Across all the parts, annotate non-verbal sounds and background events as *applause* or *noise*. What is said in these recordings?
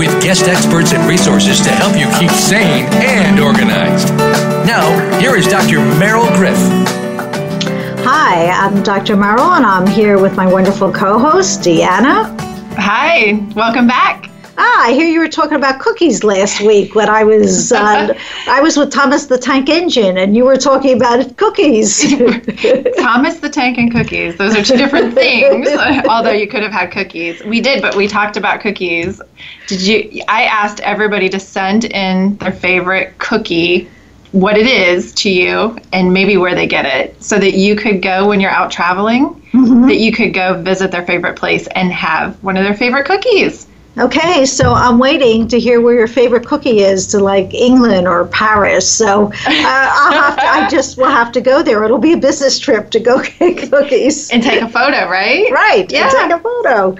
with guest experts and resources to help you keep sane and organized. Now, here is Dr. Merle Griff. Hi, I'm Dr. Merle, and I'm here with my wonderful co host, Deanna. Hi, welcome back. Ah, I hear you were talking about cookies last week when I was uh, *laughs* I was with Thomas the Tank Engine, and you were talking about cookies. *laughs* Thomas the Tank and cookies; those are two different *laughs* things. although you could have had cookies, we did, but we talked about cookies. Did you? I asked everybody to send in their favorite cookie what it is to you and maybe where they get it so that you could go when you're out traveling mm-hmm. that you could go visit their favorite place and have one of their favorite cookies Okay, so I'm waiting to hear where your favorite cookie is to like England or Paris. So uh, I'll have to, I just will have to go there. It'll be a business trip to go *laughs* get cookies and take a photo, right? Right. Yeah. take a photo.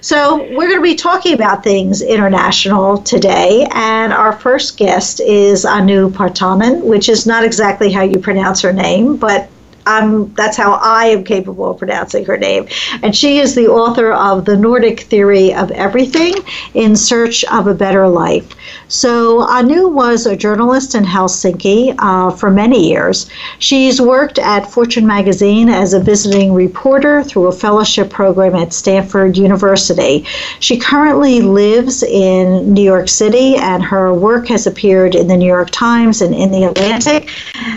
So we're going to be talking about things international today, and our first guest is Anu Partanen, which is not exactly how you pronounce her name, but I'm, that's how I am capable of pronouncing her name. And she is the author of The Nordic Theory of Everything in Search of a Better Life. So, Anu was a journalist in Helsinki uh, for many years. She's worked at Fortune magazine as a visiting reporter through a fellowship program at Stanford University. She currently lives in New York City, and her work has appeared in the New York Times and in the Atlantic.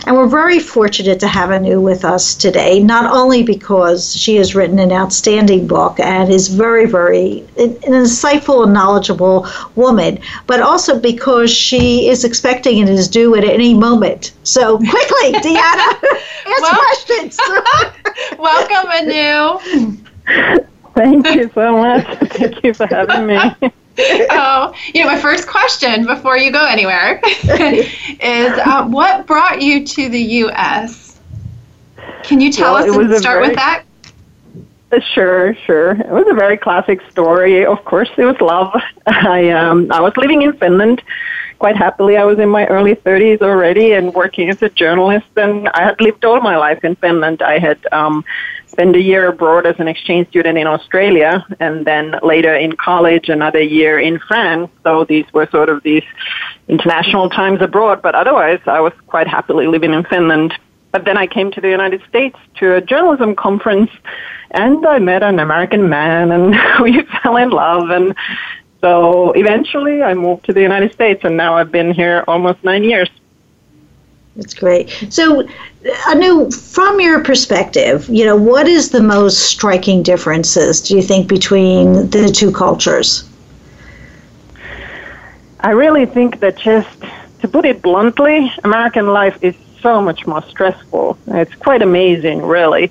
And we're very fortunate to have Anu with us today, not only because she has written an outstanding book and is very, very an insightful and knowledgeable woman, but also because she is expecting and is due at any moment. So quickly, *laughs* Deanna, *laughs* ask well, questions. *laughs* welcome, Anu. Thank you so much. Thank you for having me. oh, you know, my first question before you go anywhere is uh, what brought you to the U.S.? Can you tell well, us and start very, with that? Uh, sure, sure. It was a very classic story. Of course, it was love. *laughs* I um, I was living in Finland quite happily. I was in my early 30s already and working as a journalist, and I had lived all my life in Finland. I had um, spent a year abroad as an exchange student in Australia, and then later in college, another year in France. So these were sort of these international times abroad, but otherwise, I was quite happily living in Finland. But then I came to the United States to a journalism conference and I met an American man and *laughs* we fell in love and so eventually I moved to the United States and now I've been here almost nine years. That's great. So, Anu, from your perspective, you know, what is the most striking differences, do you think, between the two cultures? I really think that just, to put it bluntly, American life is so much more stressful. It's quite amazing, really.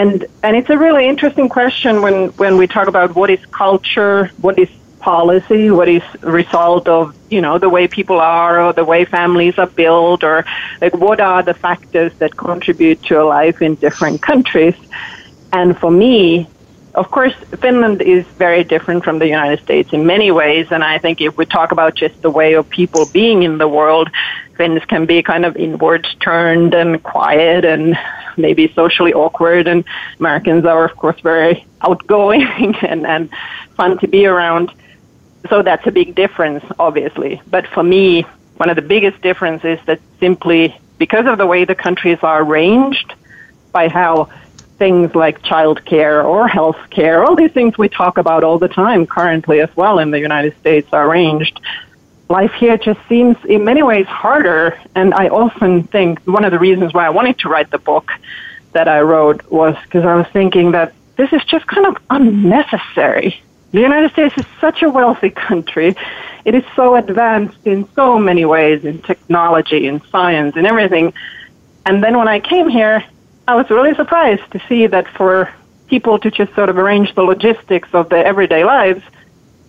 And and it's a really interesting question when, when we talk about what is culture, what is policy, what is result of, you know, the way people are or the way families are built or like what are the factors that contribute to a life in different countries. And for me, of course, Finland is very different from the United States in many ways. And I think if we talk about just the way of people being in the world, Finns can be kind of inward turned and quiet and maybe socially awkward. And Americans are, of course, very *laughs* outgoing *laughs* and, and fun to be around so that's a big difference, obviously. But for me, one of the biggest differences is that simply because of the way the countries are arranged, by how things like childcare or health care, all these things we talk about all the time currently as well in the United States are arranged. Life here just seems in many ways harder, and I often think one of the reasons why I wanted to write the book that I wrote was because I was thinking that this is just kind of unnecessary. The United States is such a wealthy country. It is so advanced in so many ways in technology and science and everything. And then when I came here, I was really surprised to see that for people to just sort of arrange the logistics of their everyday lives,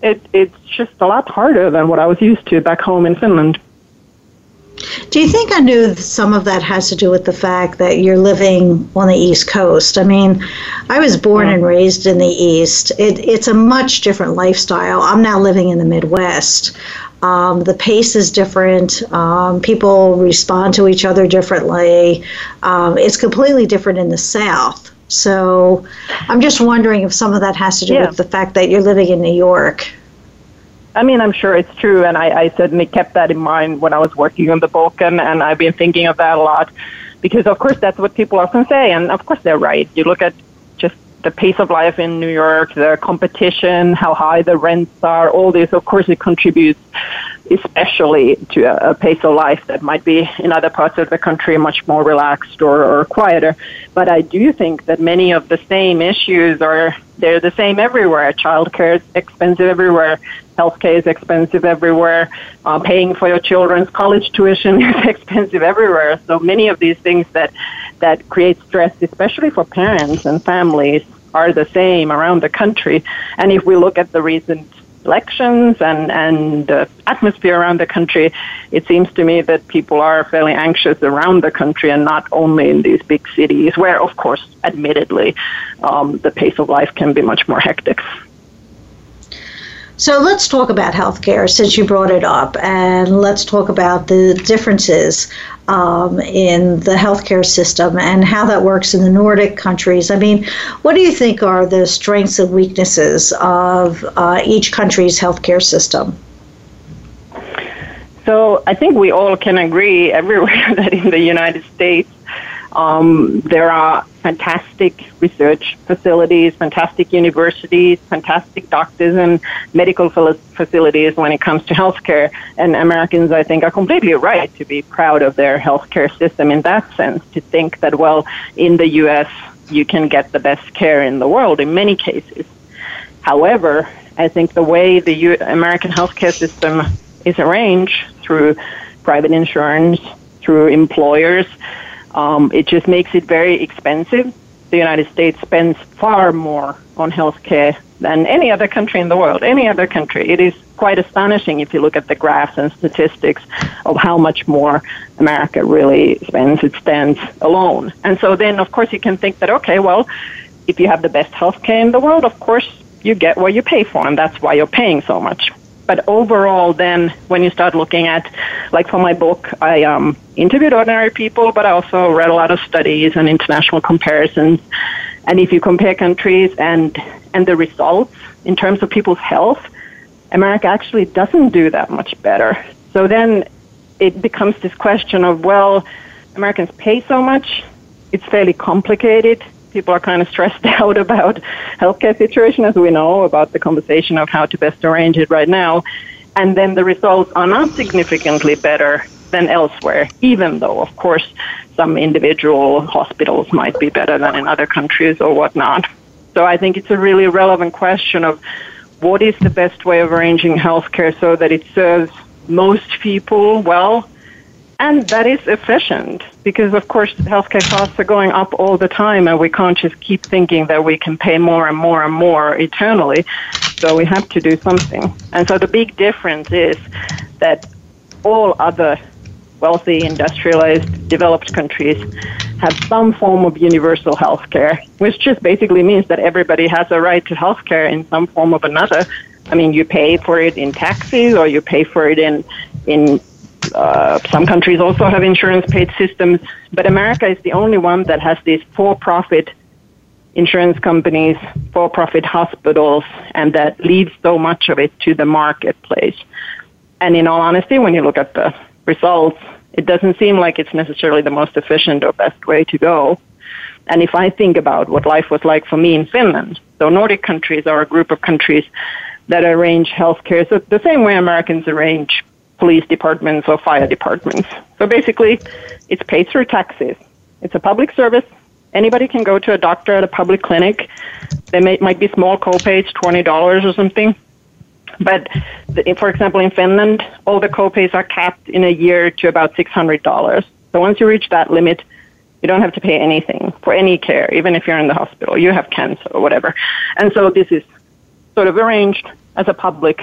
it, it's just a lot harder than what I was used to back home in Finland. Do you think Anu, some of that has to do with the fact that you're living on the East Coast? I mean, I was born and raised in the East. It, it's a much different lifestyle. I'm now living in the Midwest. Um, the pace is different. Um, people respond to each other differently. Um, it's completely different in the South. So I'm just wondering if some of that has to do yeah. with the fact that you're living in New York. I mean, I'm sure it's true, and I, I certainly kept that in mind when I was working on the book, and, I've been thinking of that a lot because, of course, that's what people often say, and of course, they're right. You look at the pace of life in New York, the competition, how high the rents are, all this, of course, it contributes especially to a, a, pace of life that might be in other parts of the country much more relaxed or, or quieter. But I do think that many of the same issues are they're the same everywhere. Childcare is expensive everywhere. Healthcare is expensive everywhere. Uh, paying for your children's college tuition *laughs* is expensive everywhere. So many of these things that that create stress, especially for parents and families, are the same around the country. And if we look at the recent elections and and uh, atmosphere around the country, it seems to me that people are fairly anxious around the country and not only in these big cities, where of course, admittedly, um, the pace of life can be much more hectic. So let's talk about healthcare since you brought it up, and let's talk about the differences um, in the healthcare system and how that works in the Nordic countries. I mean, what do you think are the strengths and weaknesses of uh, each country's healthcare system? So I think we all can agree everywhere *laughs* that in the United States um, there are fantastic research facilities, fantastic universities, fantastic doctors and medical facilities when it comes to *laughs* healthcare. And Americans, I think, are completely right to be proud of their healthcare system in that sense, to think that, well, in the U.S., you can get the best care in the world in many cases. However, I think the way the U- American healthcare system is arranged through private insurance, through employers, um, it just makes it very expensive. The United States spends far more on healthcare than any other country in the world, any other country. It is quite astonishing if you look at the graphs and statistics of how much more America really spends. It stands alone. And so then, of course, you can think that, okay, well, if you have the best healthcare in the world, of course, you get what you pay for, and that's why you're paying so much. But overall, then when you start looking at, like for my book, I um, interviewed ordinary people, but I also read a lot of studies and international comparisons. And if you compare countries and and the results in terms of people's health, America actually doesn't do that much better. So then it becomes this question of well, Americans pay so much, it's fairly complicated people are kind of stressed *laughs* out about healthcare situation, as we know, about the conversation of how to best arrange it right now. And then the results are not significantly better than elsewhere, even though, of course, some individual hospitals might be better than in other countries or whatnot. So I think it's a really relevant question of what is the best way of arranging healthcare so that it serves most people well and that is efficient because, of course, healthcare costs are going up all the time, and we can't just keep thinking that we can pay more and more and more eternally. So we have to do something. And so the big difference is that all other wealthy, industrialized, developed countries have some form of universal health care, which just basically means that everybody has a right to health care in some form or another. I mean, you pay for it in taxes or you pay for it in, in uh, some countries also have insurance paid systems, but America is the only one that has these for profit insurance companies, for profit hospitals, and that leaves so much of it to the marketplace. And in all honesty, when you look at the results, it doesn't seem like it's necessarily the most efficient or best way to go. And if I think about what life was like for me in Finland, so Nordic countries are a group of countries that arrange healthcare so the same way Americans arrange police departments or fire departments. So basically, it's paid through taxes. It's a public service. Anybody can go to a doctor at a public clinic. They may, might be small copays, twenty dollars or something. But the, for example, in Finland, all the copays are capped in a year to about six hundred dollars. So once you reach that limit, you don't have to pay anything for any care, even if you're in the hospital, you have cancer or whatever. And so this is sort of arranged as a public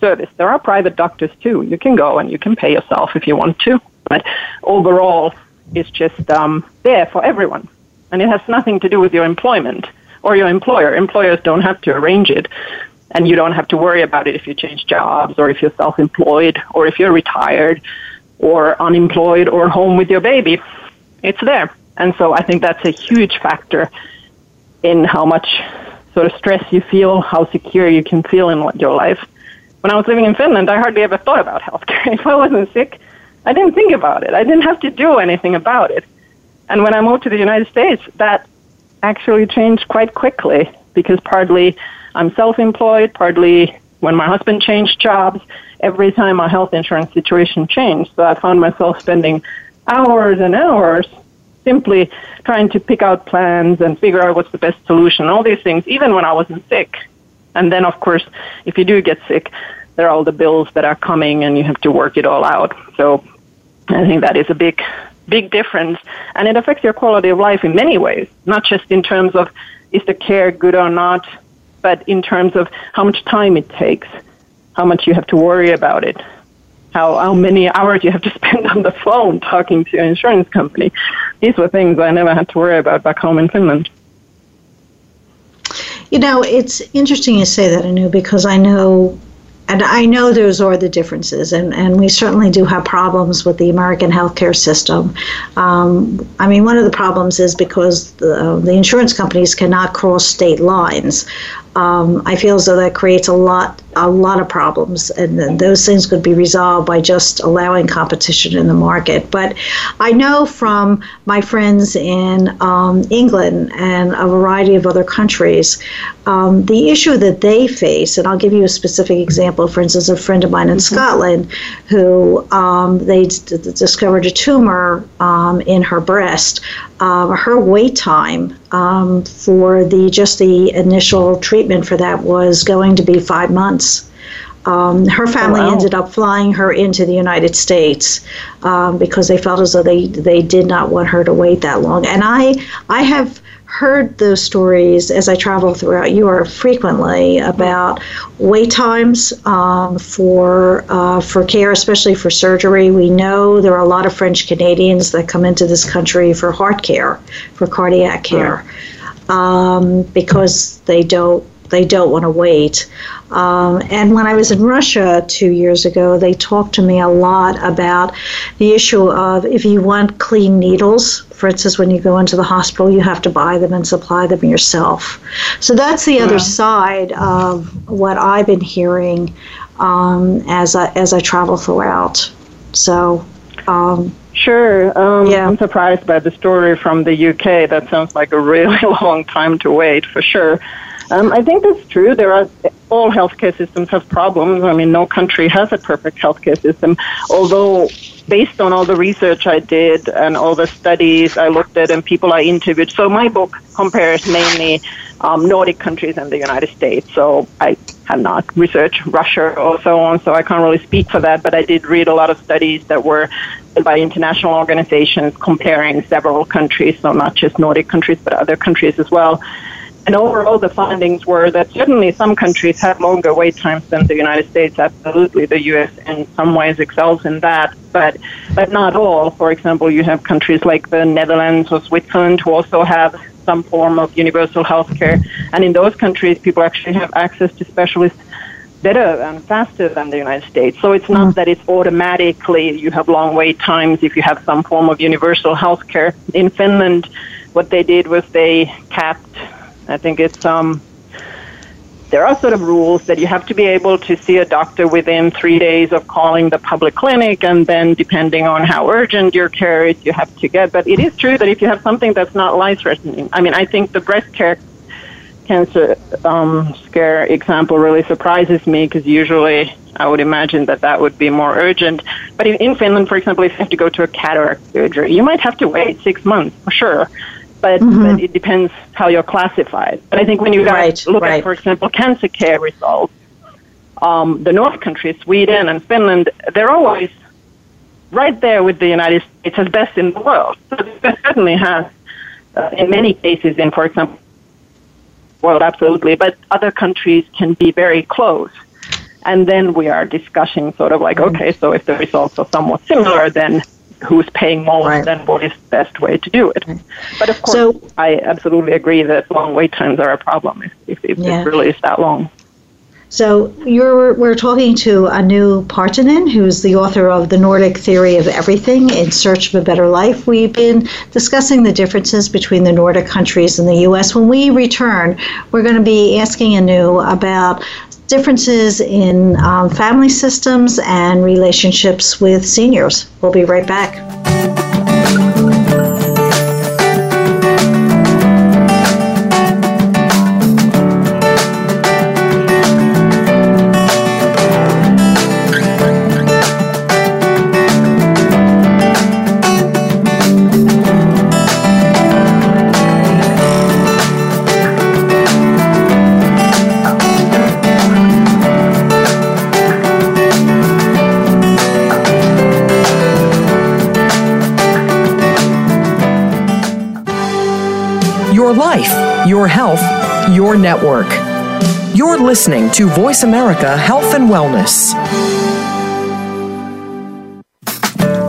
service. There are private doctors too. You can go and you can pay yourself if you want to, but overall, it's just um, there for everyone. And it has nothing to do with your employment or your employer. Employers don't have to arrange it. And you don't have to worry about it if you change jobs or if you're self employed or if you're retired or unemployed or home with your baby. It's there. And so I think that's a huge factor in how much sort of stress you feel, how secure you can feel in your life. When I was living in Finland, I hardly ever thought about healthcare. *laughs* If I wasn't sick, I didn't think about it. I didn't have to do anything about it. And when I moved to the United States, that actually changed quite quickly because partly I'm self employed, partly when my husband changed jobs, every time my health insurance situation changed. So I found myself spending hours and hours simply trying to pick out plans and figure out what's the best solution, all these things, even when I wasn't sick. And then, of course, if you do get sick, there are all the bills that are coming and you have to work it all out. So I think that is a big, big difference. And it affects your quality of life in many ways, not just in terms of is the care good or not, but in terms of how much time it takes, how much you have to worry about it, how, how many hours you have to *laughs* spend on the phone talking to your insurance company. These were things I never had to worry about back home in Finland. You know, it's interesting you say that, Anu, because I know and I know those are the differences, and, and we certainly do have problems with the American healthcare system. Um, I mean, one of the problems is because the, the insurance companies cannot cross state lines um, I feel as though that creates a lot a lot of problems, and those things could be resolved by just allowing competition in the market. But I know from my friends in um, England and a variety of other countries, um, the issue that they face, and I'll give you a specific example. For instance, a friend of mine in mm-hmm. Scotland who um, they d- discovered a tumor um, in her breast. Uh, her wait time um, for the just the initial treatment for that was going to be five months. Um, her oh, family ended up flying her into the United States um, because they felt as though they, they did not want her to wait that long. And I I have heard those stories as I travel throughout Europe frequently about wait times um, for uh, for care, especially for surgery. We know there are a lot of French Canadians that come into this country for heart care, for cardiac care, um, because they don't they don't want to wait. Um, and when I was in Russia two years ago, they talked to me a lot about the issue of if you want clean needles, for instance, when you go into the hospital, you have to buy them and supply them yourself. So that's the yeah. other side of what I've been hearing um, as I, as I travel throughout. So. Um, Sure. Um, yeah. I'm surprised by the story from the UK. That sounds like a really *laughs* long time to wait, for sure. Um, I think that's true. There are all healthcare systems have problems. I mean, no country has a perfect healthcare system. Although, based on all the research I did and all the studies I looked at and people I interviewed, so my book compares mainly um, Nordic countries and the United States. So I have not researched Russia or so on, so I can't really speak for that. But I did read a lot of studies that were by international organizations comparing several countries, so not just Nordic countries, but other countries as well. And overall, the findings were that certainly some countries have longer wait times than the United States. Absolutely, the U.S. in some ways excels in that, but but not all. For example, you have countries like the Netherlands or Switzerland who also have some form of universal health care, and in those countries, people actually have access to specialists better and faster than the United States. So it's not mm. that it's automatically you have long wait times if you have some form of universal health care. In Finland, what they did was they capped I think it's um, there are sort of rules that you have to be able to see a doctor within three days of calling the public clinic, and then depending on how urgent your care is, you have to get. But it is true that if you have something that's not life threatening, I mean, I think the breast care cancer um, scare example really surprises me because usually I would imagine that that would be more urgent. But in Finland, for example, if you have to go to a cataract surgery, you might have to wait six months for sure but, mm-hmm. but it depends how you're classified. But I think when you guys right, look right. at, for example, cancer care results, um, the North countries, Sweden and Finland, they're always right there with the United States as best in the world. So they certainly has, uh, in many cases, in, for example, world, absolutely, but other countries can be very close. And then we are discussing sort of like, mm-hmm. okay, so if the results are somewhat similar, then who's paying more right. then what is the best way to do it. But of course, so, I absolutely agree that long wait times are a problem if, if, if yeah. it really is that long. So you're we're talking to Anu Partanen, who's the author of The Nordic Theory of Everything in Search of a Better Life. We've been discussing the differences between the Nordic countries and the US. When we return, we're going to be asking Anu about differences in um, family systems and relationships with seniors. We'll be right back. Network. You're listening to Voice America Health and Wellness.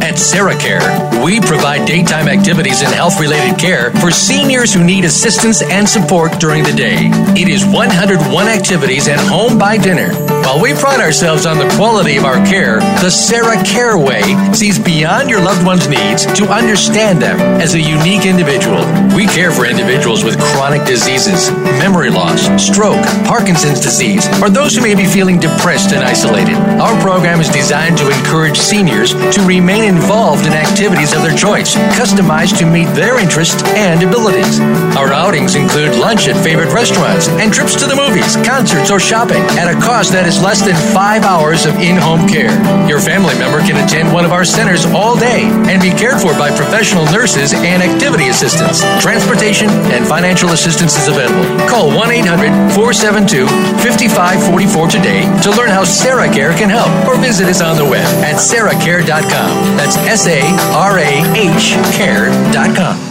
At SarahCare, we provide daytime activities and health related care for seniors who need assistance and support during the day. It is 101 activities at home by dinner while we pride ourselves on the quality of our care, the Sarah Care Way sees beyond your loved one's needs to understand them as a unique individual. We care for individuals with chronic diseases, memory loss, stroke, Parkinson's disease, or those who may be feeling depressed and isolated. Our program is designed to encourage seniors to remain involved in activities of their choice, customized to meet their interests and abilities. Our outings include lunch at favorite restaurants and trips to the movies, concerts, or shopping at a cost that is less than five hours of in home care. Your family member can attend one of our centers all day and be cared for by professional nurses and activity assistants. Transportation and financial assistance is available. Call 1 800 472 5544 today to learn how Sarah Care can help or visit us on the web at sarahcare.com. That's S A R A H care.com.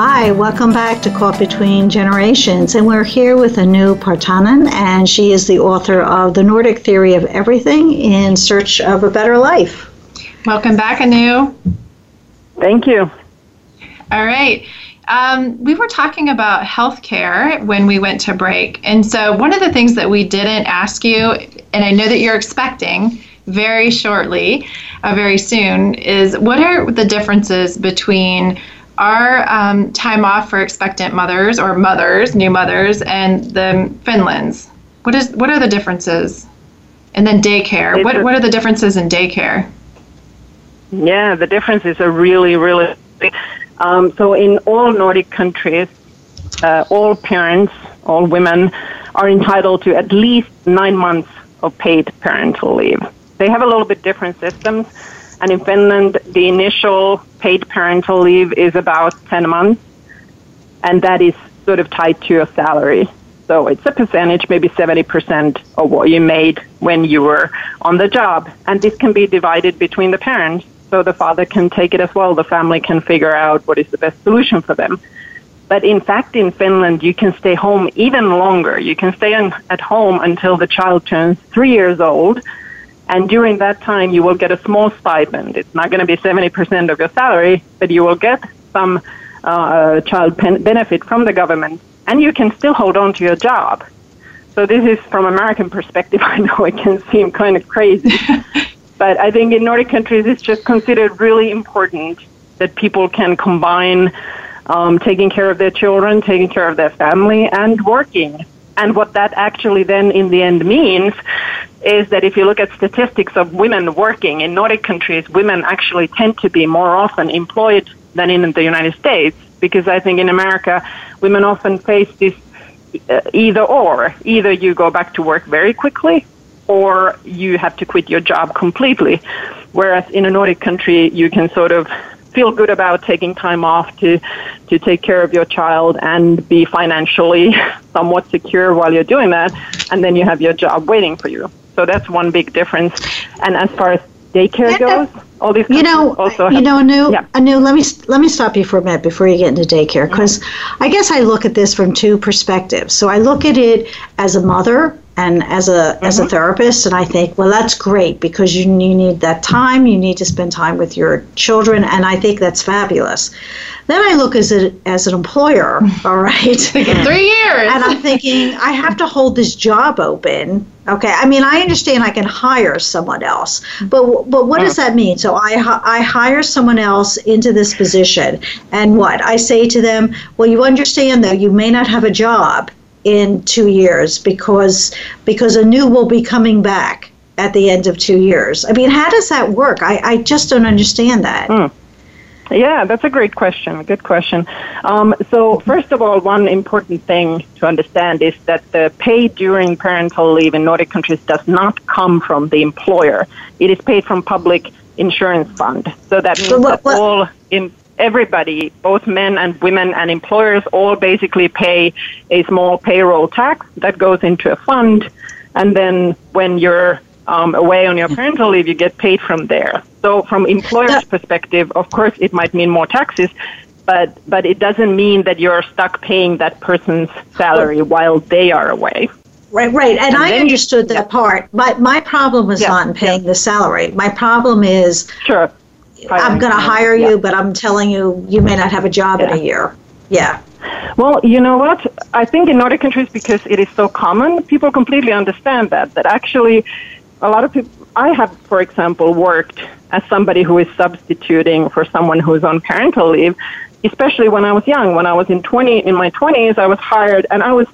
Hi, welcome back to Caught Between Generations. And we're here with Anu Partanen, and she is the author of The Nordic Theory of Everything in Search of a Better Life. Welcome back, Anu. Thank you. All right. Um, we were talking about healthcare when we went to break. And so, one of the things that we didn't ask you, and I know that you're expecting very shortly, uh, very soon, is what are the differences between our um, time off for expectant mothers or mothers, new mothers, and the Finland's. What is what are the differences? And then daycare. what what are the differences in daycare? Yeah, the differences are really really. Big. Um, so in all Nordic countries, uh, all parents, all women, are entitled to at least nine months of paid parental leave. They have a little bit different systems. And in Finland, the initial paid parental leave is about 10 months, and that is sort of tied to your salary. So it's a percentage, maybe 70% of what you made when you were on the job. And this can be divided between the parents so the father can take it as well. The family can figure out what is the best solution for them. But in fact, in Finland, you can stay home even longer. You can stay at home until the child turns three years old. And during that time, you will get a small stipend. It's not going to be 70% of your salary, but you will get some uh, child pen- benefit from the government. And you can still hold on to your job. So this is from American perspective. *laughs* I know it can seem kind of crazy, *laughs* but I think in Nordic countries it's just considered really important that people can combine um, taking care of their children, taking care of their family, and working. And what that actually then in the end means is that if you look at statistics of women working in Nordic countries, women actually tend to be more often employed than in the United States. Because I think in America, women often face this uh, either or. Either you go back to work very quickly or you have to quit your job completely. Whereas in a Nordic country, you can sort of feel good about taking time off to to take care of your child and be financially *laughs* somewhat secure while you're doing that and then you have your job waiting for you so that's one big difference and as far as daycare goes all these you know also you know Anu, yeah. Anu let me let me stop you for a minute before you get into daycare because mm-hmm. i guess i look at this from two perspectives so i look at it as a mother and as a mm-hmm. as a mm-hmm. therapist and i think well that's great because you, you need that time you need to spend time with your children and i think that's fabulous. Then i look as a, as an employer *laughs* all right? Three years. And i'm thinking i have to hold this job open okay? I mean i understand i can hire someone else but but what does that mean? So i i hire someone else into this position and what? I say to them well you understand though you may not have a job in two years because because Anu will be coming back at the end of two years. I mean, how does that work? I, I just don't understand that. Mm. Yeah, that's a great question. A Good question. Um, so, first of all, one important thing to understand is that the pay during parental leave in Nordic countries does not come from the employer. It is paid from public insurance fund. So that means so what, what, that all in, everybody, both men and women and employers, all basically pay a small payroll tax that goes into a fund. And then when you're um, away on your parental leave, you get paid from there. So, from employer's perspective, of course, it might mean more taxes, but but it doesn't mean that you're stuck paying that person's salary while they are away. Right, right, and, and I understood that yeah. part. But my problem was yeah. not paying yeah. the salary. My problem is sure I'm going to hire you, yeah. but I'm telling you, you may not have a job yeah. in a year. Yeah. Well, you know what? I think in Nordic countries, because it is so common, people completely understand that. That actually, a lot of people. I have, for example, worked as somebody who is substituting for someone who is on parental leave. Especially when I was young, when I was in twenty in my twenties, I was hired, and I was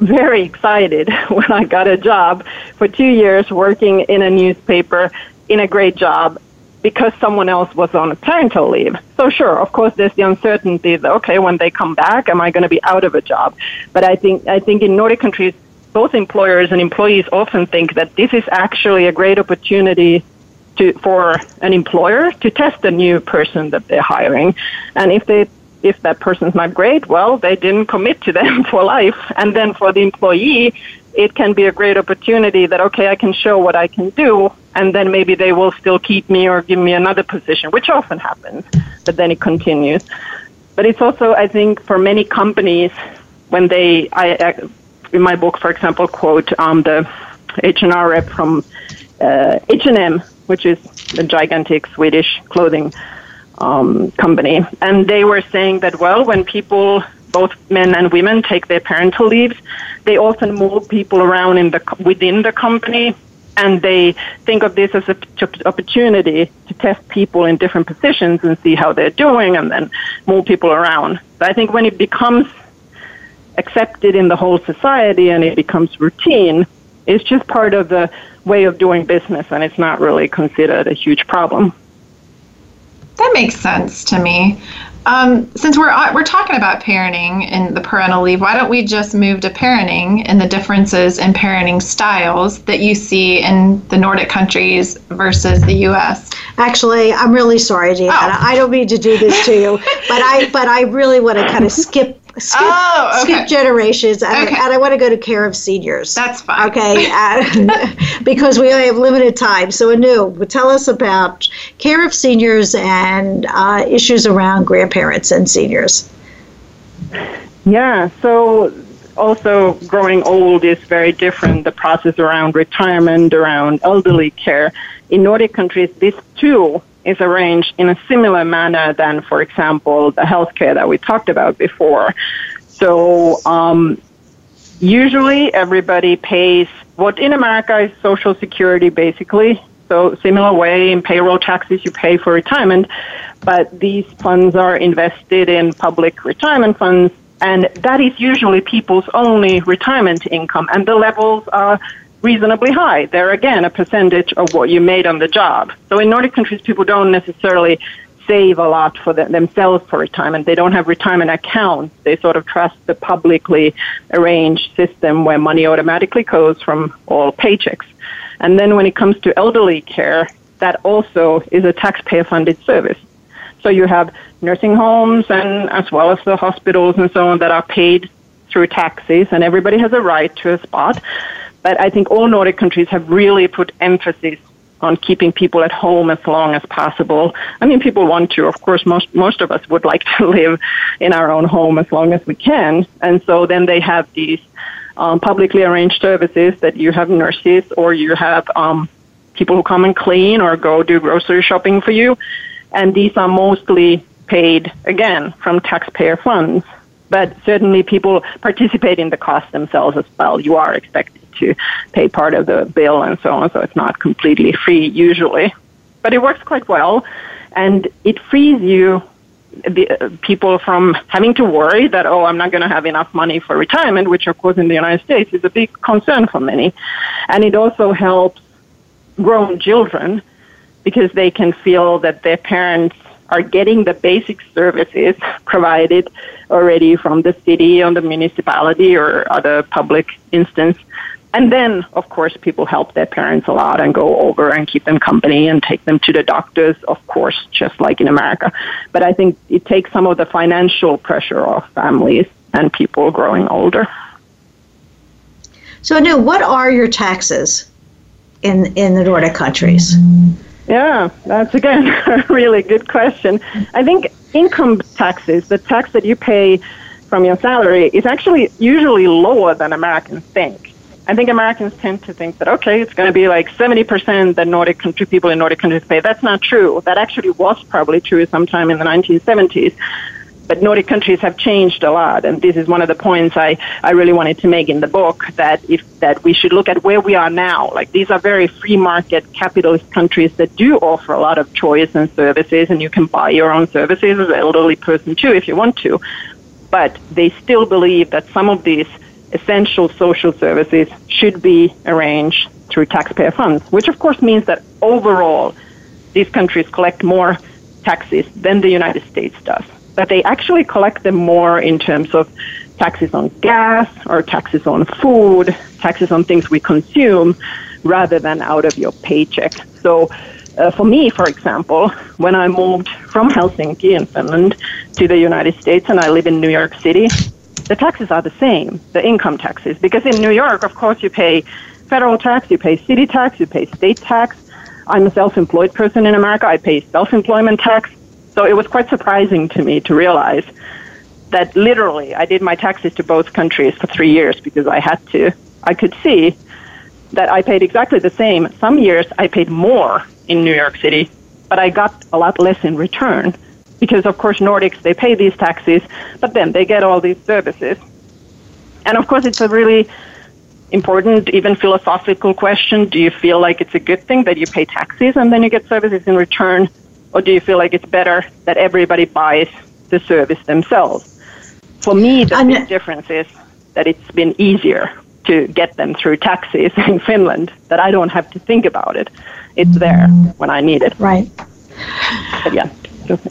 very excited *laughs* when I got a job for two years working in a newspaper in a great job because someone else was on parental leave. So sure, of course, there's the uncertainty that okay, when they come back, am I going to be out of a job? But I think I think in Nordic countries, both employers and employees often think that this is actually a great opportunity to for an employer to test a new person that they're hiring, and if they if that person's not great, well, they didn't commit to them *laughs* for life. And then for the employee, it can be a great opportunity that, okay, I can show what I can do, and then maybe they will still keep me or give me another position, which often happens, but then it continues. But it's also, I think, for many companies, when they, I, in my book, for example, quote um, the H&R rep from uh, H&M, which is a gigantic Swedish clothing um, company, and they were saying that well, when people, both men and women, take their parental leaves, they often move people around in the within the company, and they think of this as an opportunity to test people in different positions and see how they're doing, and then move people around. But I think when it becomes accepted in the whole society and it becomes routine, it's just part of the way of doing business, and it's not really considered a huge problem. That makes sense to me. Um, since we're uh, we're talking about parenting and the parental leave, why don't we just move to parenting and the differences in parenting styles that you see in the Nordic countries versus the U.S. Actually, I'm really sorry, Deanna. Oh. I don't mean to do this to you, but I but I really want to kind of skip skip, Oh, okay. skip generations, and, Okay. and I want to go to care of seniors. That's fine. Okay, uh, *laughs* because we only have limited time. So, Anu, tell us about care of seniors and uh, issues around grandparents and seniors. Yeah, so also growing old is very different. The process around retirement, around elderly care. In Nordic countries, this too is arranged in a similar manner than, for example, the healthcare that we talked about before. So um, usually everybody pays what in America is Social Security basically. So similar way in payroll taxes you pay for retirement, but these funds are invested in public retirement funds and that is usually people's only retirement income and the levels are reasonably high. They're again a percentage of what you made on the job. So in Nordic countries people don't necessarily save a lot for the, themselves for retirement. They don't have retirement accounts. They sort of trust the publicly arranged system where money automatically goes from all paychecks. And then when it comes to elderly care, that also is a taxpayer funded service. So you have nursing homes and as well as the hospitals and so on that are paid through taxes and everybody has a right to a spot. But I think all Nordic countries have really put emphasis on keeping people at home as long as possible. I mean, people want to. Of course, most most of us would like to *laughs* live in our own home as long as we can, and so then they have these um, publicly arranged services that you have nurses or you have um, people who come and clean or go do grocery shopping for you, and these are mostly paid again from taxpayer funds. But certainly, people participate in the cost themselves as well. You are expected to pay part of the bill and so on, so it's not completely free usually. But it works quite well, and it frees you the, uh, people from having to worry that oh I'm not going to have enough money for retirement, which of course in the United States is a big concern for many, and it also helps grown children because they can feel that their parents are getting the basic services provided already from the city or the municipality or other public instance. And then, of course, people help their parents a lot and go over and keep them company and take them to the doctors, of course, just like in America. But I think it takes some of the financial pressure off families and people growing older. So, Anu, what are your taxes in in the Nordic countries? Yeah, that's again *laughs* a really good question. I think income taxes, the tax that you pay from your salary, is actually usually lower than Americans think. I think Americans tend to think that okay, it's going to be like 70% that Nordic country people in Nordic countries pay. That's not true. That actually was probably true sometime in the 1970s. But Nordic countries have changed a lot, and this is one of the points I, I really wanted to make in the book that if that we should look at where we are now. Like these are very free market capitalist countries that do offer a lot of choice and services, and you can buy your own services as an elderly person too if you want to. But they still believe that some of these essential social services should be arranged through taxpayer funds, which of course means that overall these countries collect more taxes than the United States does. But they actually collect them more in terms of taxes on gas or taxes on food, taxes on things we consume, rather than out of your paycheck. So uh, for me, for example, when I moved from Helsinki in Finland to the United States and I live in New York City, the taxes are the same, the income taxes, because in New York, of course, you pay federal tax, you pay city tax, you pay state tax. I'm a self-employed person in America. I pay self-employment tax. So it was quite surprising to me to realize that literally I did my taxes to both countries for three years because I had to. I could see that I paid exactly the same. Some years I paid more in New York City, but I got a lot less in return because of course Nordics they pay these taxes, but then they get all these services. And of course it's a really important, even philosophical question. Do you feel like it's a good thing that you pay taxes and then you get services in return? Or do you feel like it's better that everybody buys the service themselves? For me, the And- big difference is that it's been easier to get them through taxes *laughs* in Finland, that I don't have to think about it. It's there when I need it. Right. But yeah.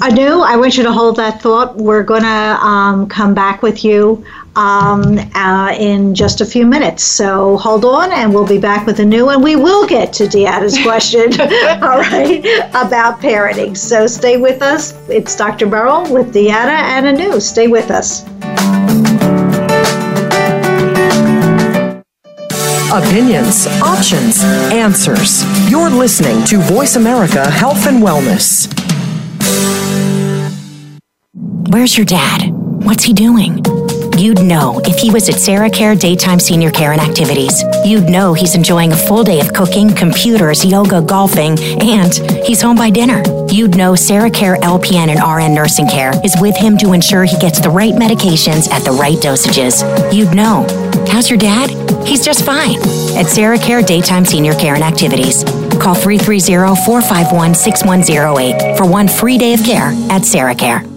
I do. I want you to hold that thought. We're going to um, come back with you um, uh, in just a few minutes. So hold on, and we'll be back with a new one. We will get to Deanna's *laughs* question, all right, about parenting. So stay with us. It's Dr. Burrell with Deanna and Anu. Stay with us. Opinions, options, answers. You're listening to Voice America Health and Wellness. Where's your dad? What's he doing? You'd know if he was at Sarah Care Daytime Senior Care and Activities. You'd know he's enjoying a full day of cooking, computers, yoga, golfing, and he's home by dinner. You'd know Sarah Care LPN and RN Nursing Care is with him to ensure he gets the right medications at the right dosages. You'd know. How's your dad? He's just fine. At Sarah Care Daytime Senior Care and Activities. Call 330 451 6108 for one free day of care at Sarah Care.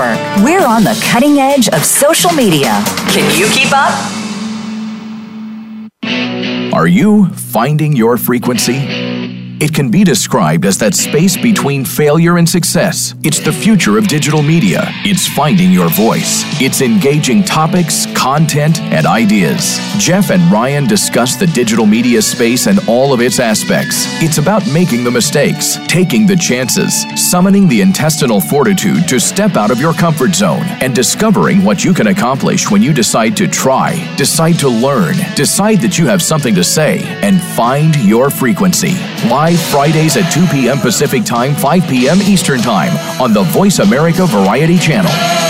We're on the cutting edge of social media. Can you keep up? Are you finding your frequency? It can be described as that space between failure and success. It's the future of digital media. It's finding your voice. It's engaging topics, content, and ideas. Jeff and Ryan discuss the digital media space and all of its aspects. It's about making the mistakes, taking the chances, summoning the intestinal fortitude to step out of your comfort zone, and discovering what you can accomplish when you decide to try, decide to learn, decide that you have something to say, and find your frequency. Live Fridays at 2 p.m. Pacific Time, 5 p.m. Eastern Time on the Voice America Variety Channel.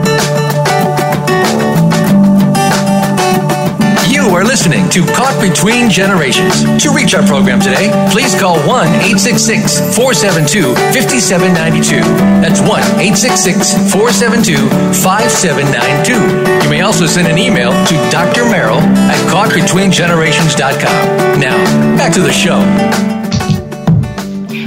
You are listening to Caught Between Generations. To reach our program today, please call 1 866 472 5792. That's 1 866 472 5792. You may also send an email to Dr. Merle at caughtbetweengenerations.com. Now, back to the show.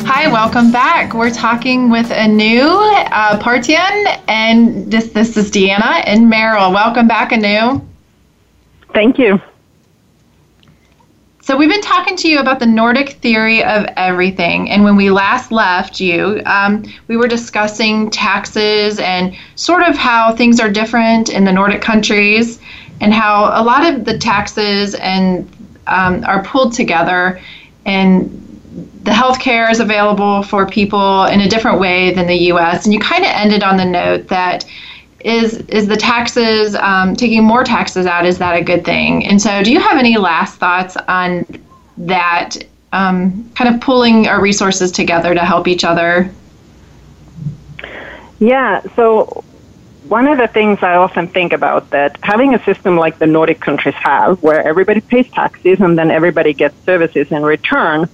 Hi, welcome back. We're talking with Anu uh, Partanen, and this this is Deanna and Merle. Welcome back, Anu. Thank you. So we've been talking to you about the Nordic theory of everything, and when we last left you, um, we were discussing taxes and sort of how things are different in the Nordic countries, and how a lot of the taxes and um, are pulled together, and the healthcare is available for people in a different way than the U.S. And you kind of ended on the note that is is the taxes um, taking more taxes out is that a good thing? And so do you have any last thoughts on that um, kind of pulling our resources together to help each other? Yeah, so one of the things I often think about that having a system like the Nordic countries have, where everybody pays taxes and then everybody gets services in return,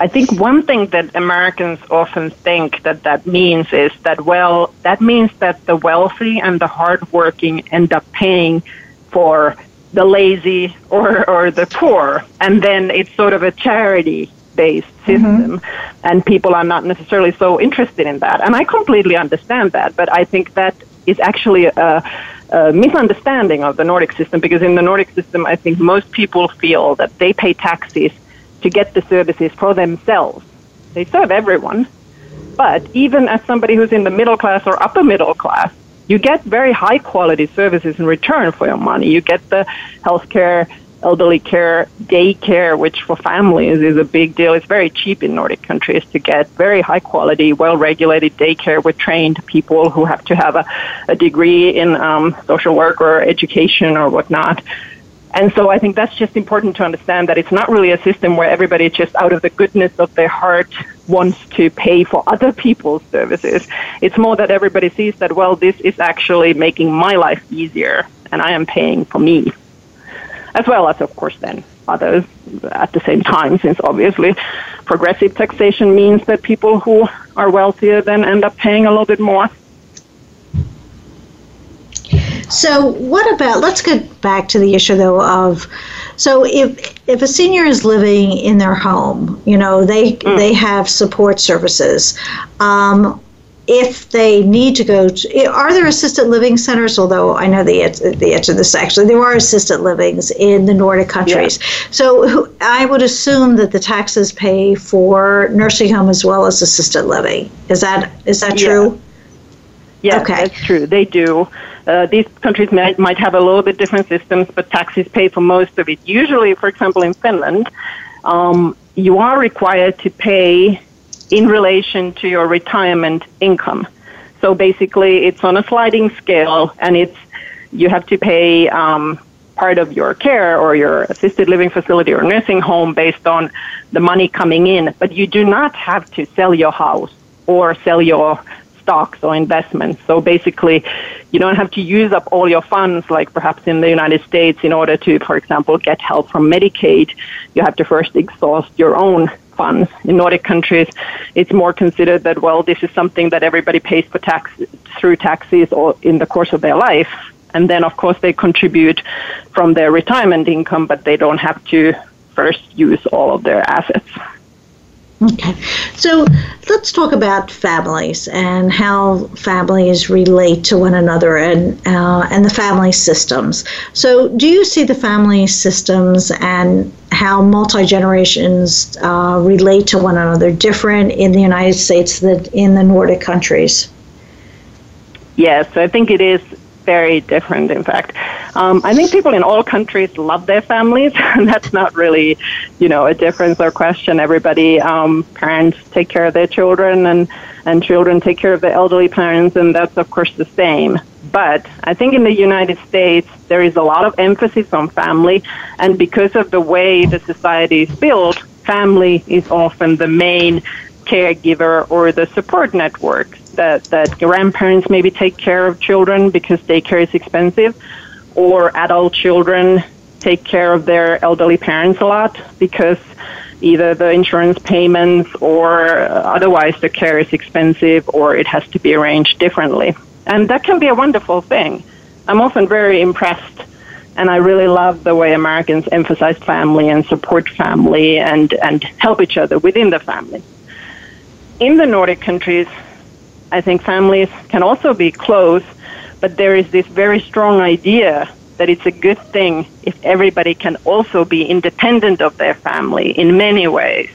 I think one thing that Americans often think that that means is that, well, that means that the wealthy and the hardworking end up paying for the lazy or, or the poor. And then it's sort of a charity based mm-hmm. system. And people are not necessarily so interested in that. And I completely understand that. But I think that is actually a, a misunderstanding of the Nordic system because in the Nordic system, I think most people feel that they pay taxes to get the services for themselves. They serve everyone. But even as somebody who's in the middle class or upper middle class, you get very high quality services in return for your money. You get the healthcare, elderly care, daycare, which for families is a big deal. It's very cheap in Nordic countries to get very high quality, well regulated daycare with trained people who have to have a, a degree in um, social work or education or whatnot. And so I think that's just important to understand that it's not really a system where everybody just out of the goodness of their heart wants to pay for other people's services. It's more that everybody sees that, well, this is actually making my life easier and I am paying for me. As well as, of course, then others at the same time, since obviously progressive taxation means that people who are wealthier then end up paying a little bit more. So, what about? Let's get back to the issue though of. So, if if a senior is living in their home, you know they mm. they have support services. Um, if they need to go to, are there assisted living centers? Although I know the the answer to this actually, there are assisted livings in the Nordic countries. Yeah. So I would assume that the taxes pay for nursing home as well as assisted living. Is that is that true? Yes, okay. that's true. They do. Uh, these countries might, might have a little bit different systems, but taxes pay for most of it. Usually, for example, in Finland, um, you are required to pay in relation to your retirement income. So basically, it's on a sliding scale, and it's you have to pay um, part of your care or your assisted living facility or nursing home based on the money coming in, but you do not have to sell your house or sell your stocks or investments. So basically, you don't have to use up all your funds like perhaps in the United States in order to, for example, get help from Medicaid. You have to first exhaust your own funds. In Nordic countries, it's more considered that, well, this is something that everybody pays for tax through taxes or in the course of their life. And then, of course, they contribute from their retirement income, but they don't have to first use all of their assets. Okay, so let's talk about families and how families relate to one another and uh, and the family systems. So, do you see the family systems and how multi generations uh, relate to one another different in the United States than in the Nordic countries? Yes, I think it is very different, in fact. Um, I think people in all countries love their families, *laughs* and that's not really, you know, a difference or question. Everybody, um, parents take care of their children, and, and children take care of their elderly parents, and that's, of course, the same. But I think in the United States, there is a lot of emphasis on family, and because of the way the society is built, family is often the main caregiver or the support network that, that grandparents maybe take care of children because daycare is expensive, or adult children take care of their elderly parents a lot because either the insurance payments or uh, otherwise the care is expensive or it has to be arranged differently. And that can be a wonderful thing. I'm often very impressed and I really love the way Americans emphasize family and support family and, and help each other within the family. In the Nordic countries, I think families can also be close, but there is this very strong idea that it's a good thing if everybody can also be independent of their family in many ways.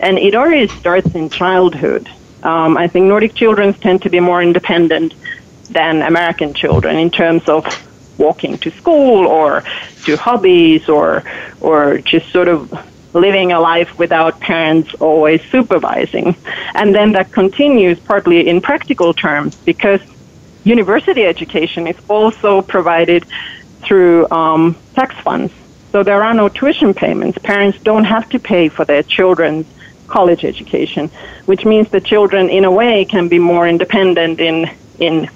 And it already starts in childhood. Um, I think Nordic children tend to be more independent than American children in terms of walking to school or to hobbies or or just sort of living a life without parents always supervising. And then that continues partly in practical terms because university education is also provided through um, tax funds. So there are no tuition payments. Parents don't have to pay for their children's college education, which means the children, in a way, can be more independent in in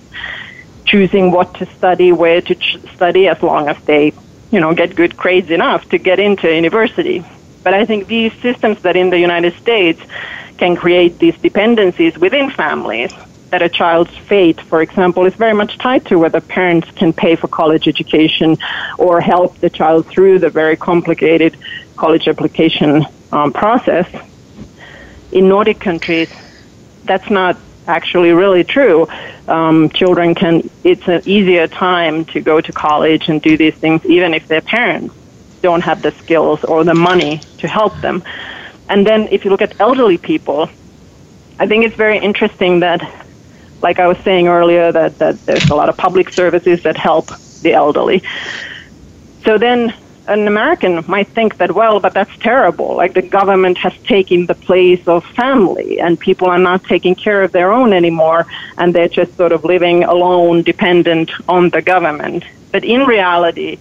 choosing what to study, where to ch- study, as long as they, you know, get good grades enough to get into university. But I think these systems that in the United States can create these dependencies within families that a child's fate, for example, is very much tied to whether parents can pay for college education or help the child through the very complicated college application um, process. In Nordic countries, that's not actually really true. Um, children can, it's an easier time to go to college and do these things even if their parents don't have the skills or the money to help them. And then if you look at elderly people, I think it's very interesting that, like I was saying earlier, that, that there's a lot of public services that help the elderly. So then an American might think that, well, but that's terrible. Like the government has taken the place of family and people are not taking care of their own anymore and they're just sort of living alone, dependent on the government. But in reality,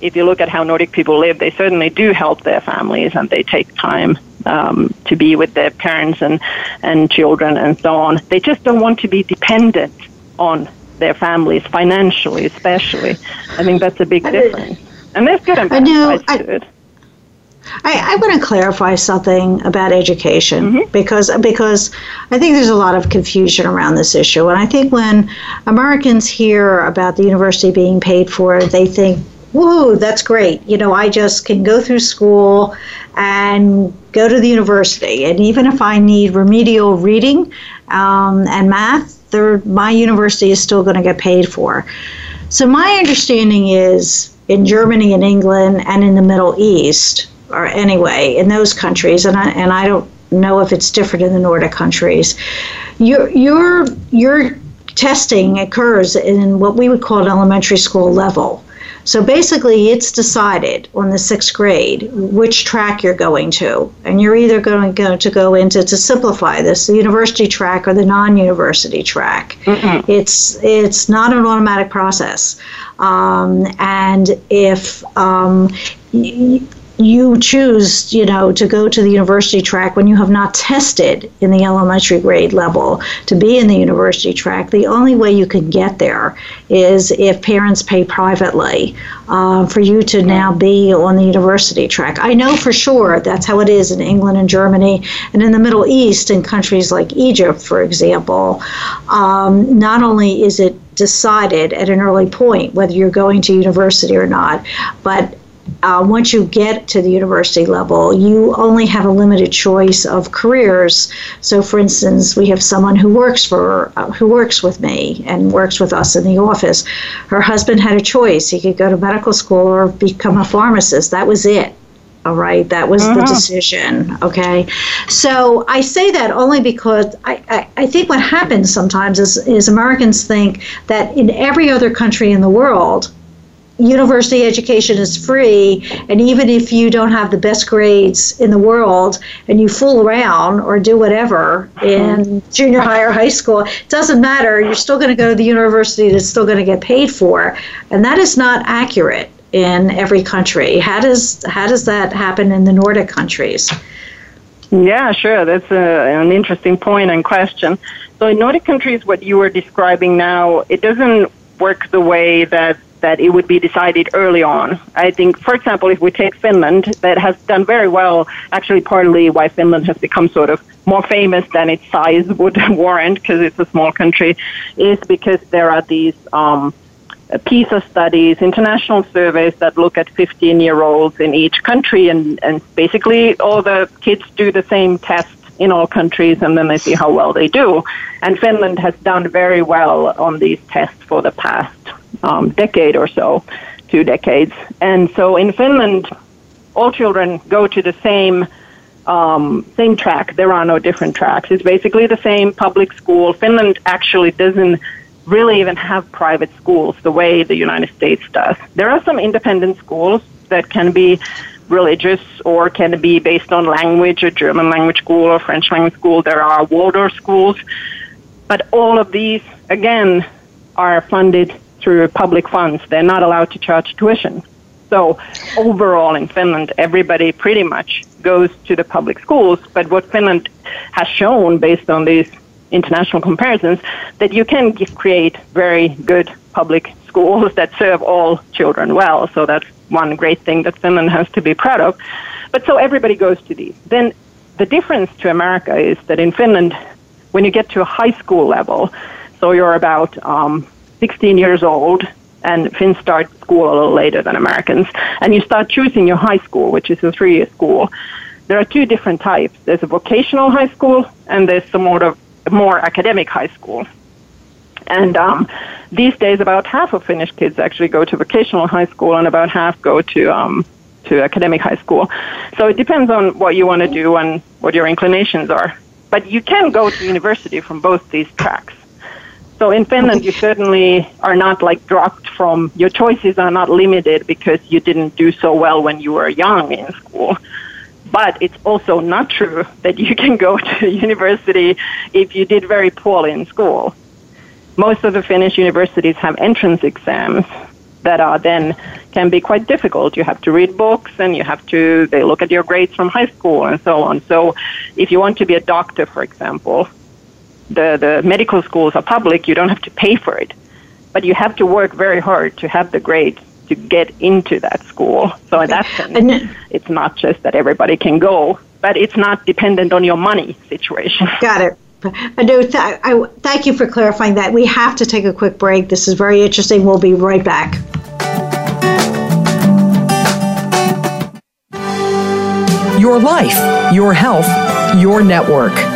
if you look at how Nordic people live, they certainly do help their families and they take time um, to be with their parents and, and children and so on. They just don't want to be dependent on their families financially, especially. I think that's a big difference. And there's good and bad sides to it. I, I want to clarify something about education mm-hmm. because because I think there's a lot of confusion around this issue, and I think when Americans hear about the university being paid for, they think, "Whoa, that's great! You know, I just can go through school and go to the university, and even if I need remedial reading um, and math, my university is still going to get paid for." So my understanding is in Germany and England and in the Middle East or anyway in those countries, and I and I don't know if it's different in the Nordic countries. Your your your testing occurs in what we would call an elementary school level. So basically, it's decided on the sixth grade which track you're going to, and you're either going to go into to simplify this the university track or the non-university track. Mm-hmm. It's it's not an automatic process, um, and if um, you choose, you know, to go to the university track when you have not tested in the elementary grade level to be in the university track, the only way you can get there is if parents pay privately uh, for you to now be on the university track. I know for sure that's how it is in England and Germany and in the Middle East in countries like Egypt, for example. Um, not only is it decided at an early point whether you're going to university or not, but uh, once you get to the university level, you only have a limited choice of careers. So, for instance, we have someone who works for uh, who works with me and works with us in the office. Her husband had a choice; he could go to medical school or become a pharmacist. That was it. All right, that was uh-huh. the decision. Okay, so I say that only because I, I, I think what happens sometimes is, is Americans think that in every other country in the world, university education is free and even if you don't have the best grades in the world and you fool around or do whatever in uh-huh. junior high or high school it doesn't matter. You're still going to go to the university that's still going to get paid for and that is not accurate in every country. How does how does that happen in the nordic countries? Yeah sure. That's a, an interesting point and question. So in nordic countries what you are describing now it doesn't work the way that that it would be decided early on. I think, for example, if we take Finland, that has done very well, actually, partly why Finland has become sort of more famous than its size would *laughs* warrant, because it's a small country, is because there are these um, PISA studies, international surveys that look at 15 year olds in each country, and, and basically all the kids do the same test in all countries and then they see how well they do. And Finland has done very well on these tests for the past um, decade or so, two decades. And so in Finland, all children go to the same um, same track. There are no different tracks. It's basically the same public school. Finland actually doesn't really even have private schools the way the United States does. There are some independent schools that can be religious or can be based on language, a German language school or French language school. There are Waldorf schools. But all of these, again, are funded through public funds. They're not allowed to charge tuition. So overall in Finland, everybody pretty much goes to the public schools. But what Finland has shown based on these international comparisons, that you can create very good public schools that serve all children well. So that's one great thing that Finland has to be proud of. But so everybody goes to these. Then the difference to America is that in Finland, when you get to a high school level, so you're about um, 16 years old, and Finns start school a little later than Americans, and you start choosing your high school, which is a three-year school. There are two different types. There's a vocational high school, and there's some more of more academic high school. And um, these days, about half of Finnish kids actually go to vocational high school, and about half go to um, to academic high school. So it depends on what you want to do and what your inclinations are. But you can go to university from both these tracks. So in Finland, you certainly are not like dropped from, your choices are not limited because you didn't do so well when you were young in school. But it's also not true that you can go *laughs* to university if you did very poorly in school. Most of the Finnish universities have entrance exams that are then can be quite difficult. You have to read books and you have to they look at your grades from high school and so on. So if you want to be a doctor, for example, the, the medical schools are public, you don't have to pay for it. But you have to work very hard to have the grades to get into that school. So in that sense, it's not just that everybody can go, but it's not dependent on your money situation. *laughs* Got it. Anu, th- I, thank you for clarifying that. We have to take a quick break. This is very interesting. We'll be right back. Your life, your health, your network.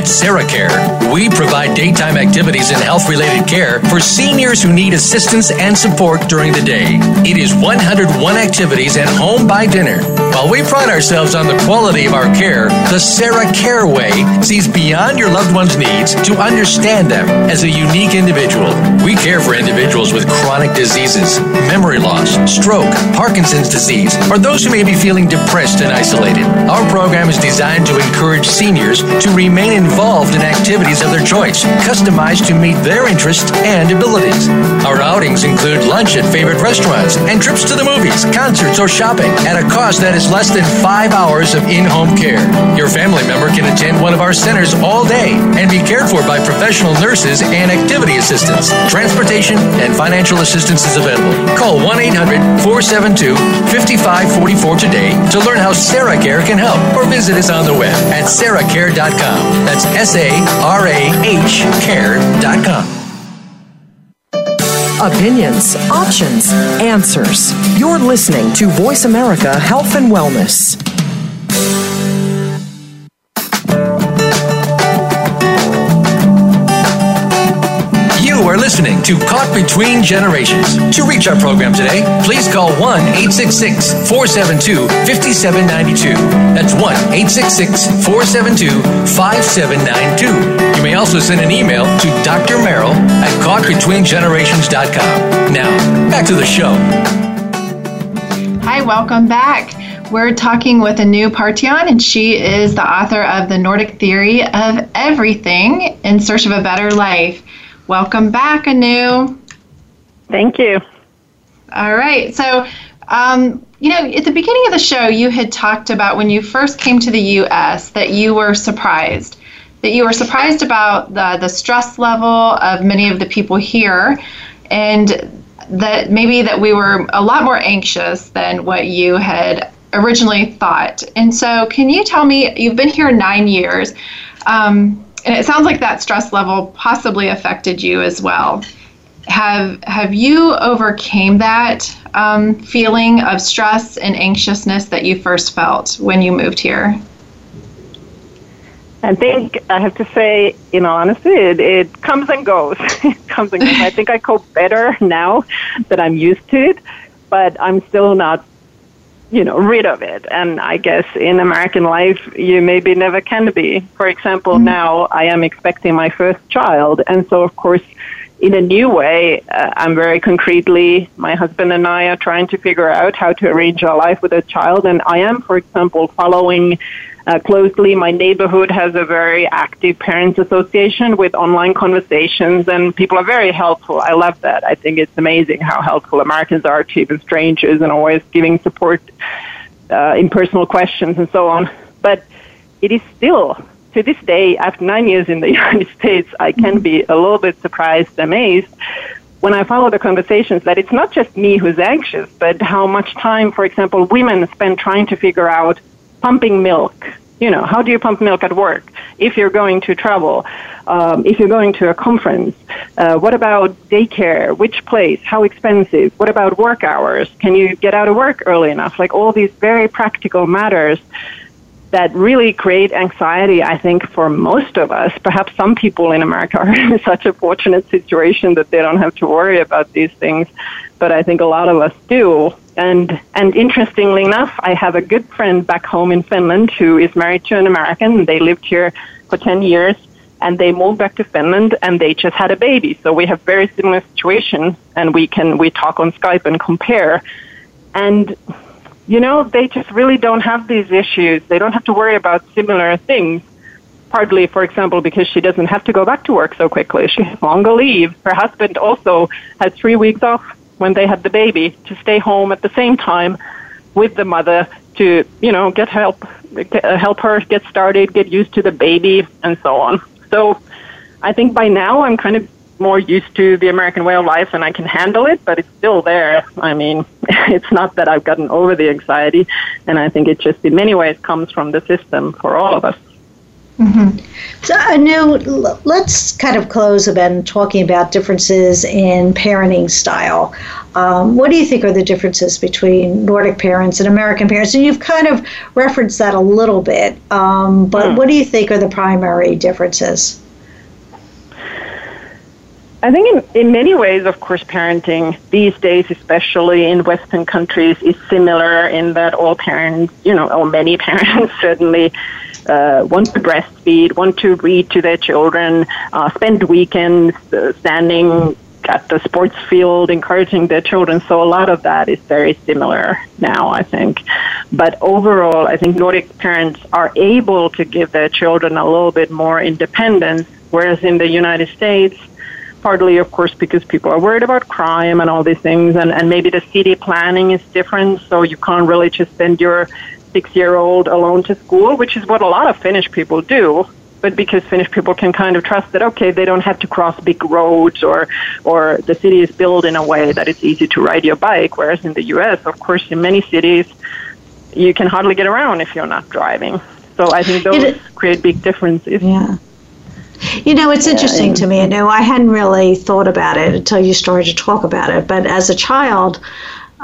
At SarahCare, we provide daytime activities and health related care for seniors who need assistance and support during the day. It is 101 activities and home by dinner. While we pride ourselves on the quality of our care, the Sarah Care Way sees beyond your loved one's needs to understand them as a unique individual. We care for individuals with chronic diseases, memory loss, stroke, Parkinson's disease, or those who may be feeling depressed and isolated. Our program is designed to encourage seniors to remain involved in activities of their choice, customized to meet their interests and abilities. Our outings include lunch at favorite restaurants and trips to the movies, concerts, or shopping at a cost that is less than five hours of in home care. Your family member can attend one of our centers all day and be cared for by professional nurses and activity assistants. Transportation and financial assistance is available. Call 1 800 472 5544 today to learn how Sarah Care can help or visit us on the web at sarahcare.com. That's S A R A H care.com. Opinions, options, answers. You're listening to Voice America Health and Wellness. Listening to Caught Between Generations. To reach our program today, please call 1 866 472 5792. That's 1 866 472 5792. You may also send an email to Dr. Merle at caughtbetweengenerations.com. Now, back to the show. Hi, welcome back. We're talking with Anu Partanen, and she is the author of The Nordic Theory of Everything in Search of a Better Life. Welcome back, Anu. Thank you. All right. So, um, you know, at the beginning of the show, you had talked about when you first came to the U.S. that you were surprised, that you were surprised about the, the stress level of many of the people here, and that maybe that we were a lot more anxious than what you had originally thought. And so, can you tell me, you've been here nine years. Um, and it sounds like that stress level possibly affected you as well. Have have you overcame that um, feeling of stress and anxiousness that you first felt when you moved here? I think I have to say, in honesty, it, it comes and goes. *laughs* it comes and goes. I think I cope better *laughs* now that I'm used to it, but I'm still not you know, rid of it. And I guess in American life, you maybe never can be. For example, mm-hmm. now I am expecting my first child. And so, of course, in a new way, uh, I'm very concretely, my husband and I are trying to figure out how to arrange our life with a child. And I am, for example, following uh, closely. My neighborhood has a very active parents association with online conversations, and people are very helpful. I love that. I think it's amazing how helpful Americans are to even strangers and always giving support uh, in personal questions and so on. But it is still, to this day, after nine years in the *laughs* United States, I can be a little bit surprised, amazed when I follow the conversations that it's not just me who's anxious, but how much time, for example, women spend trying to figure out pumping milk. You know, how do you pump milk at work? If you're going to travel, um, if you're going to a conference, uh, what about daycare? Which place? How expensive? What about work hours? Can you get out of work early enough? Like all these very practical matters that really create anxiety, I think, for most of us. Perhaps some people in America are *laughs* in such a fortunate situation that they don't have to worry about these things, but I think a lot of us do. And and interestingly enough, I have a good friend back home in Finland who is married to an American. They lived here for 10 years and they moved back to Finland and they just had a baby. So we have very similar situation and we can we talk on Skype and compare. And you know, they just really don't have these issues. They don't have to worry about similar things. Partly, for example, because she doesn't have to go back to work so quickly. She has longer leave. Her husband also has three weeks off when they had the baby to stay home at the same time with the mother to, you know, get help, uh, help her get started, get used to the baby, and so on. So I think by now I'm kind of more used to the American way of life and I can handle it, but it's still there. I mean, *laughs* it's not that I've gotten over the anxiety, and I think it just in many ways comes from the system for all of us. Mm-hmm. So, Anu, let's kind of close about talking about differences in parenting style. Um, what do you think are the differences between Nordic parents and American parents? And you've kind of referenced that a little bit, um, but mm. what do you think are the primary differences? I think in, in many ways, of course, parenting these days, especially in Western countries, is similar in that all parents, you know, or many *laughs* parents certainly uh, want to breastfeed, want to read to their children, uh, spend weekends uh, standing at the sports field, encouraging their children. So a lot of that is very similar now, I think. But overall, I think Nordic parents are able to give their children a little bit more independence, whereas in the United States, partly, of course, because people are worried about crime and all these things, and, and maybe the city planning is different, so you can't really just send your six year old alone to school, which is what a lot of Finnish people do. But because Finnish people can kind of trust that, okay, they don't have to cross big roads or, or the city is built in a way that it's easy to ride your bike. Whereas in the US, of course, in many cities, you can hardly get around if you're not driving. So I think those it, create big differences. Yeah. You know, it's interesting to me. You know, I hadn't really thought about it until you started to talk about it. But as a child,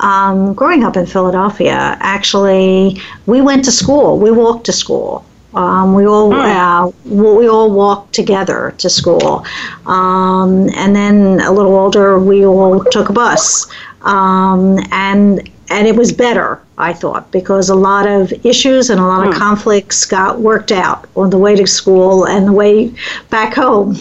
um, growing up in Philadelphia, actually, we went to school. We walked to school. Um, we all hmm. uh, we all walked together to school, um, and then a little older, we all took a bus, um, and and it was better, I thought, because a lot of issues and a lot of hmm. conflicts got worked out on the way to school and the way back home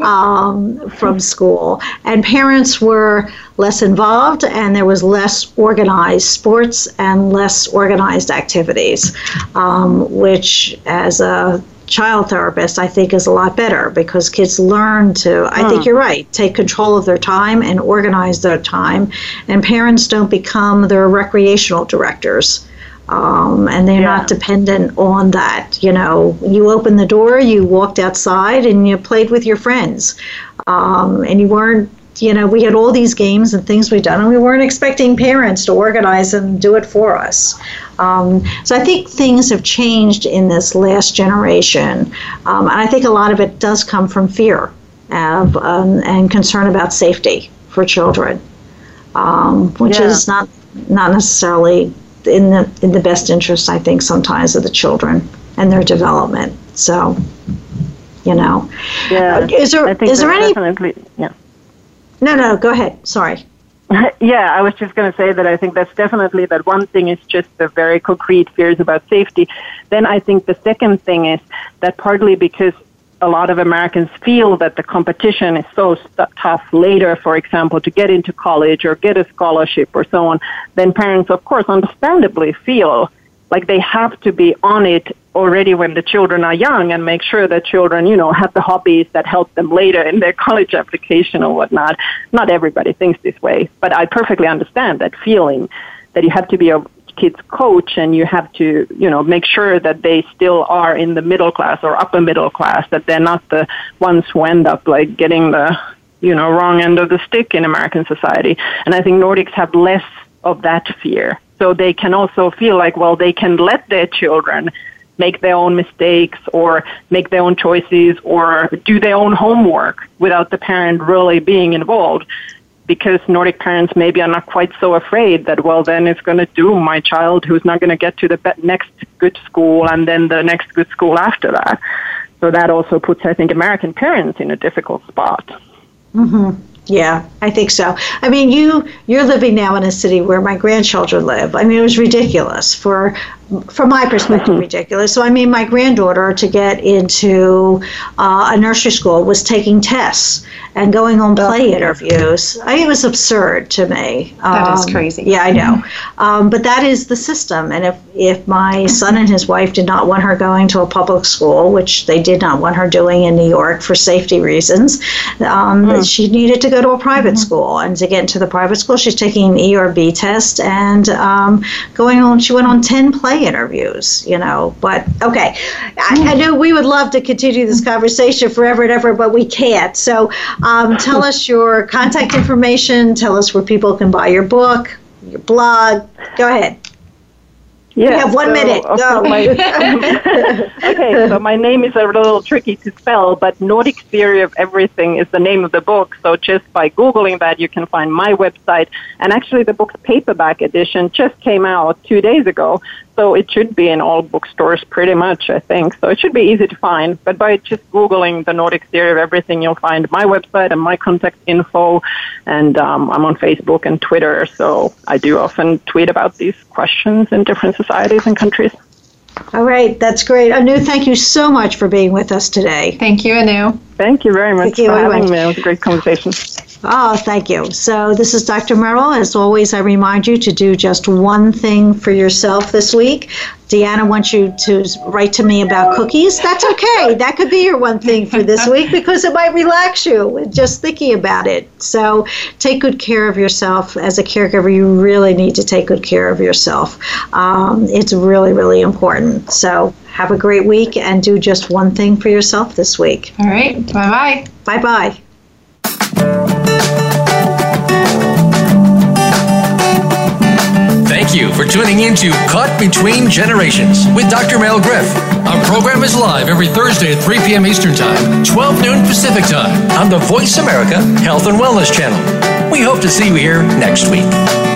um, from school. And parents were less involved, and there was less organized sports and less organized activities, um, which, as a child therapist, I think is a lot better because kids learn to, I think you're right, take control of their time and organize their time. And parents don't become their recreational directors. Um, and they're yeah. not dependent on that. You know, you opened the door, you walked outside, and you played with your friends. Um, and you weren't you know, we had all these games and things we'd done, and we weren't expecting parents to organize and do it for us. Um, so I think things have changed in this last generation, um, and I think a lot of it does come from fear of, um, and concern about safety for children, um, which yeah. is not not necessarily in the in the best interest. I think sometimes of the children and their development. So, you know, yeah. Is there is there any? Yeah no, no, go ahead. Sorry. *laughs* yeah, I was just going to say that I think that's definitely that one thing is just the very concrete fears about safety. Then I think the second thing is that partly because a lot of Americans feel that the competition is so st- tough later, for example, to get into college or get a scholarship or so on, then parents, of course, understandably feel like they have to be on it already when the children are young and make sure that children, you know, have the hobbies that help them later in their *laughs* college application or whatnot. Not everybody thinks this way, but I perfectly understand that feeling that you have to be a kid's coach and you have to, you know, make sure that they still are in the middle class or upper middle class, that they're not the ones who end up like getting the, you know, wrong end of the stick in American society. And I think Nordics have less of that fear so they can also feel like, well, they can let their children make their own mistakes or make their own choices or do their own homework without the parent really being involved. Because Nordic parents maybe are not quite so afraid that, well, then it's going to do my child who's not going to get to the next good school and then the next good school after that. So that also puts, I think, American parents in a difficult spot. Mm-hmm. Yeah, I think so. I mean, you you're living now in a city where my grandchildren live. I mean, it was ridiculous for from my perspective, mm-hmm. ridiculous. So, I mean, my granddaughter to get into uh, a nursery school was taking tests and going on play interviews. I mean, it was absurd to me. That um, is crazy. Yeah, I know. Um, but that is the system. And if, if my son and his wife did not want her going to a public school, which they did not want her doing in New York for safety reasons, um, mm. she needed to go to a private mm-hmm. school. And to get into the private school, she's taking an E or B test and um, going on, she went on 10 play LA interviews, you know. But okay, I, I know we would love to continue this conversation forever and ever, but we can't. So um, tell us your contact information. Tell us where people can buy your book, your blog. Go ahead. Yeah, we have one so, minute. Go. My, *laughs* okay, so my name is a little tricky to spell, but Nordic Theory of Everything is the name of the book. So just by Googling that, you can find my website. And actually, the book's paperback edition just came out two days ago. So it should be in all bookstores pretty much, I think. So it should be easy to find. But by just Googling the Nordic Theory of Everything, you'll find my website and my contact info. And um, I'm on Facebook and Twitter. So I do often tweet about these questions in different societies and countries. All right, that's great. Anu, thank you so much for being with us today. Thank you, Anu. Thank you very much Thank you for very having much. me. It was a great conversation. Oh, thank you. So, this is Dr. Merle. As always, I remind you to do just one thing for yourself this week. Deanna wants you to write to me about cookies. That's okay. That could be your one thing for this week because it might relax you just thinking about it. So, take good care of yourself. As a caregiver, you really need to take good care of yourself. Um, it's really, really important. So, have a great week and do just one thing for yourself this week. All right. Bye bye. Bye bye. Thank you for tuning in to Caught Between Generations with Dr. Merle Griff. Our program is live every Thursday at 3 p.m. Eastern Time, 12 noon Pacific Time on the Voice America Health and Wellness Channel. We hope to see you here next week.